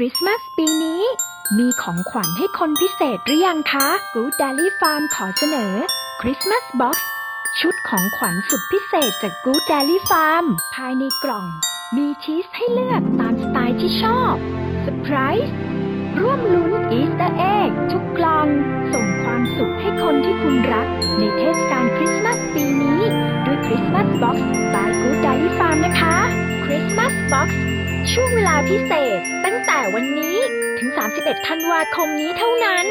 คริสต์มาสปีนี้ มีของขวัญให้คนพิเศษหรือยังคะ Good Dairy Farm ขอเสนอ Christmas Box ชุดของขวัญสุดพิเศษจาก Good Dairy Farm ภายในกล่อง มีชีสให้เลือกตามสไตล์ที่ชอบเซอร์ไพรส์ร่วมลุ้นอีส t ต r ร์เอ็กทุกกล่อง ส่งความสุขให้คนที่คุณรัก ในเทศกาลคริสต์มาสปีนี้ ด้วย Christmas Box by Good Dairy Farm นะคะ Christmas Box ช่วงเวลาพิเศษตั้งแต่วันนี้ถึง 31 ธันวาคมนี้เท่านั้น